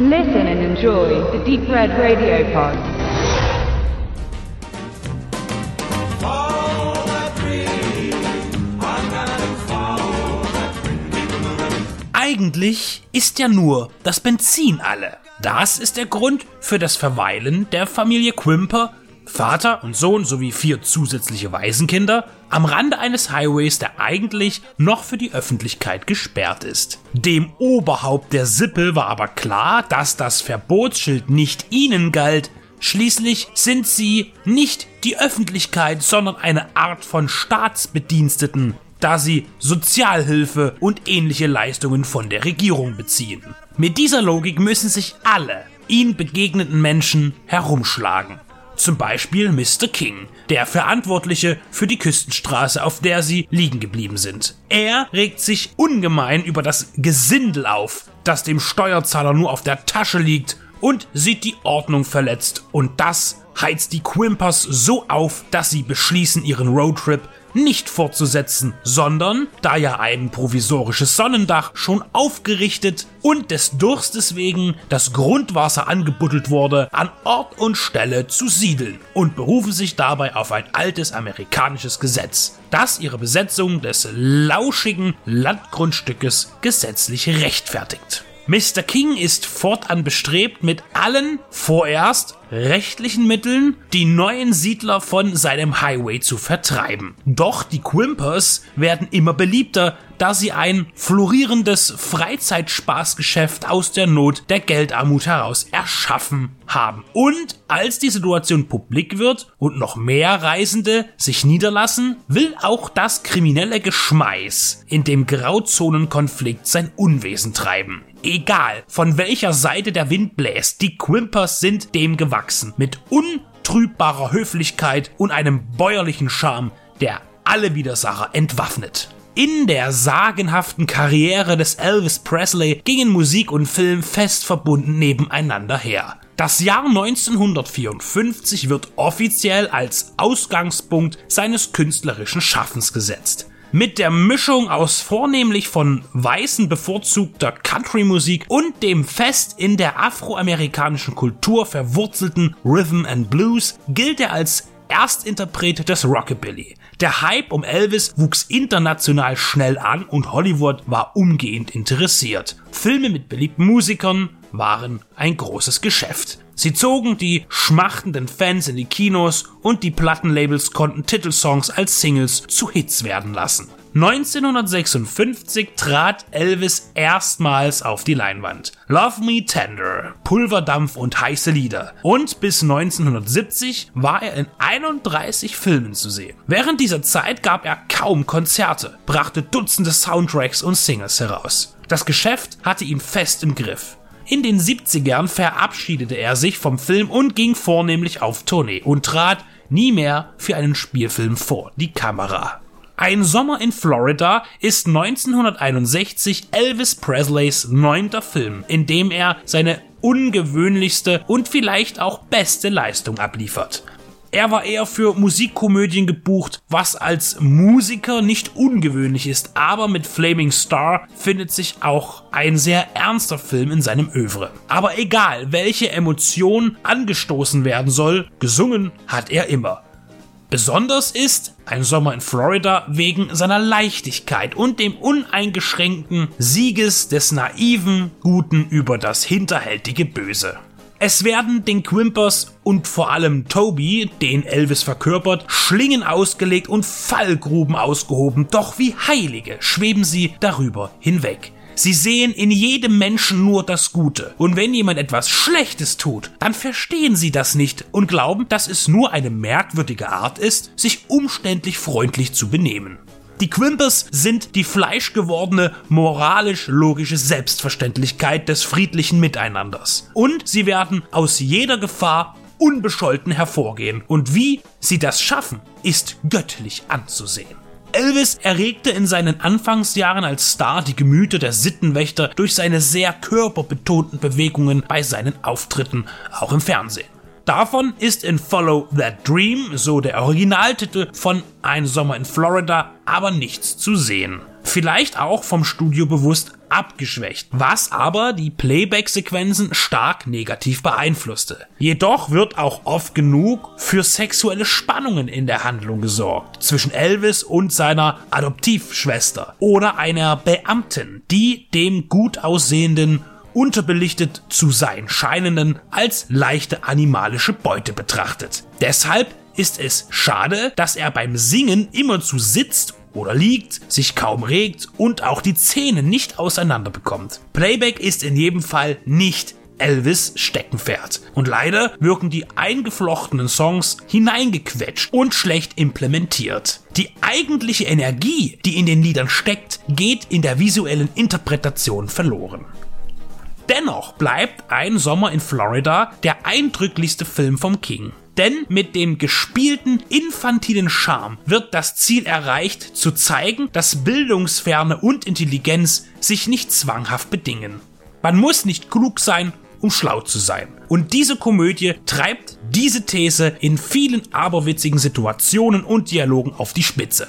Listen and enjoy the Deep Red Radio Pod. Eigentlich ist ja nur das Benzin alle. Das ist der Grund für das Verweilen der Familie Quimper, Vater und Sohn sowie vier zusätzliche Waisenkinder, am Rande eines Highways, der eigentlich noch für die Öffentlichkeit gesperrt ist. Dem Oberhaupt der Sippe war aber klar, dass das Verbotsschild nicht ihnen galt, Schließlich sind sie nicht die Öffentlichkeit, sondern eine Art von Staatsbediensteten, da sie Sozialhilfe und ähnliche Leistungen von der Regierung beziehen. Mit dieser Logik müssen sich alle ihnen begegneten Menschen herumschlagen. Zum Beispiel Mr. King, der Verantwortliche für die Küstenstraße, auf der sie liegen geblieben sind. Er regt sich ungemein über das Gesindel auf, das dem Steuerzahler nur auf der Tasche liegt und sieht die Ordnung verletzt und das heizt die Quimpers so auf, dass sie beschließen, ihren Roadtrip nicht fortzusetzen, sondern, da ja ein provisorisches Sonnendach schon aufgerichtet und des Durstes wegen das Grundwasser angebuddelt wurde, an Ort und Stelle zu siedeln und berufen sich dabei auf ein altes amerikanisches Gesetz, das ihre Besetzung des lauschigen Landgrundstückes gesetzlich rechtfertigt. Mr. King ist fortan bestrebt, mit allen vorerst rechtlichen Mitteln die neuen Siedler von seinem Highway zu vertreiben. Doch die Quimpers werden immer beliebter, da sie ein florierendes Freizeitspaßgeschäft aus der Not der Geldarmut heraus erschaffen haben. Und als die Situation publik wird und noch mehr Reisende sich niederlassen, will auch das kriminelle Geschmeiß in dem Grauzonenkonflikt sein Unwesen treiben. Egal, von welcher Seite der Wind bläst, die Quimpers sind dem gewachsen. Mit untrübbarer Höflichkeit und einem bäuerlichen Charme, der alle Widersacher entwaffnet. In der sagenhaften Karriere des Elvis Presley gingen Musik und Film fest verbunden nebeneinander her. Das Jahr 1954 wird offiziell als Ausgangspunkt seines künstlerischen Schaffens gesetzt. Mit der Mischung aus vornehmlich von Weißen bevorzugter Country-Musik und dem fest in der afroamerikanischen Kultur verwurzelten Rhythm and Blues gilt er als Erstinterpret des Rockabilly. Der Hype um Elvis wuchs international schnell an und Hollywood war umgehend interessiert. Filme mit beliebten Musikern waren ein großes Geschäft. Sie zogen die schmachtenden Fans in die Kinos und die Plattenlabels konnten Titelsongs als Singles zu Hits werden lassen. 1956 trat Elvis erstmals auf die Leinwand. Love Me Tender, Pulverdampf und heiße Lieder. Und bis 1970 war er in 31 Filmen zu sehen. Während dieser Zeit gab er kaum Konzerte, brachte Dutzende Soundtracks und Singles heraus. Das Geschäft hatte ihn fest im Griff. In den 70ern verabschiedete er sich vom Film und ging vornehmlich auf Tournee und trat nie mehr für einen Spielfilm vor die Kamera. Ein Sommer in Florida ist 1961 Elvis Presleys neunter Film, in dem er seine ungewöhnlichste und vielleicht auch beste Leistung abliefert. Er war eher für Musikkomödien gebucht, was als Musiker nicht ungewöhnlich ist, aber mit Flaming Star findet sich auch ein sehr ernster Film in seinem Övre. Aber egal, welche Emotion angestoßen werden soll, gesungen hat er immer. Besonders ist ein Sommer in Florida wegen seiner Leichtigkeit und dem uneingeschränkten Sieges des naiven Guten über das hinterhältige Böse. Es werden den Quimpers und vor allem Toby, den Elvis verkörpert, Schlingen ausgelegt und Fallgruben ausgehoben, doch wie Heilige schweben sie darüber hinweg. Sie sehen in jedem Menschen nur das Gute. Und wenn jemand etwas Schlechtes tut, dann verstehen sie das nicht und glauben, dass es nur eine merkwürdige Art ist, sich umständlich freundlich zu benehmen. Die Quimpers sind die fleischgewordene, moralisch-logische Selbstverständlichkeit des friedlichen Miteinanders. Und sie werden aus jeder Gefahr unbescholten hervorgehen. Und wie sie das schaffen, ist göttlich anzusehen. Elvis erregte in seinen Anfangsjahren als Star die Gemüter der Sittenwächter durch seine sehr körperbetonten Bewegungen bei seinen Auftritten, auch im Fernsehen. Davon ist in Follow That Dream, so der Originaltitel von Ein Sommer in Florida, aber nichts zu sehen. vielleicht auch vom Studio bewusst abgeschwächt, was aber die Playback-Sequenzen stark negativ beeinflusste. Jedoch wird auch oft genug für sexuelle Spannungen in der Handlung gesorgt, zwischen Elvis und seiner Adoptivschwester oder einer Beamtin, die dem gut aussehenden unterbelichtet zu sein scheinenden als leichte animalische Beute betrachtet. Deshalb ist es schade, dass er beim Singen immerzu sitzt oder liegt, sich kaum regt und auch die Zähne nicht auseinander bekommt. Playback ist in jedem Fall nicht Elvis Steckenpferd. Und leider wirken die eingeflochtenen Songs hineingequetscht und schlecht implementiert. Die eigentliche Energie, die in den Liedern steckt, geht in der visuellen Interpretation verloren. Dennoch bleibt Ein Sommer in Florida der eindrücklichste Film vom King. Denn mit dem gespielten infantilen Charme wird das Ziel erreicht, zu zeigen, dass Bildungsferne und Intelligenz sich nicht zwanghaft bedingen. Man muss nicht klug sein, um schlau zu sein. Und diese Komödie treibt diese These in vielen aberwitzigen Situationen und Dialogen auf die Spitze.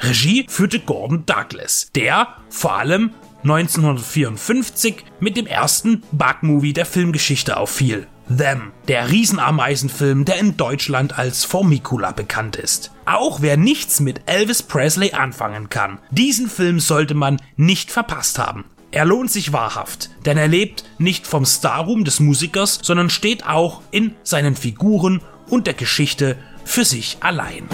Regie führte Gordon Douglas, der vor allem 1954 mit dem ersten Bug-Movie der Filmgeschichte auffiel. Them, der Riesenameisenfilm, der in Deutschland als Formicula bekannt ist. Auch wer nichts mit Elvis Presley anfangen kann, diesen Film sollte man nicht verpasst haben. Er lohnt sich wahrhaft, denn er lebt nicht vom Starruhm des Musikers, sondern steht auch in seinen Figuren und der Geschichte für sich allein.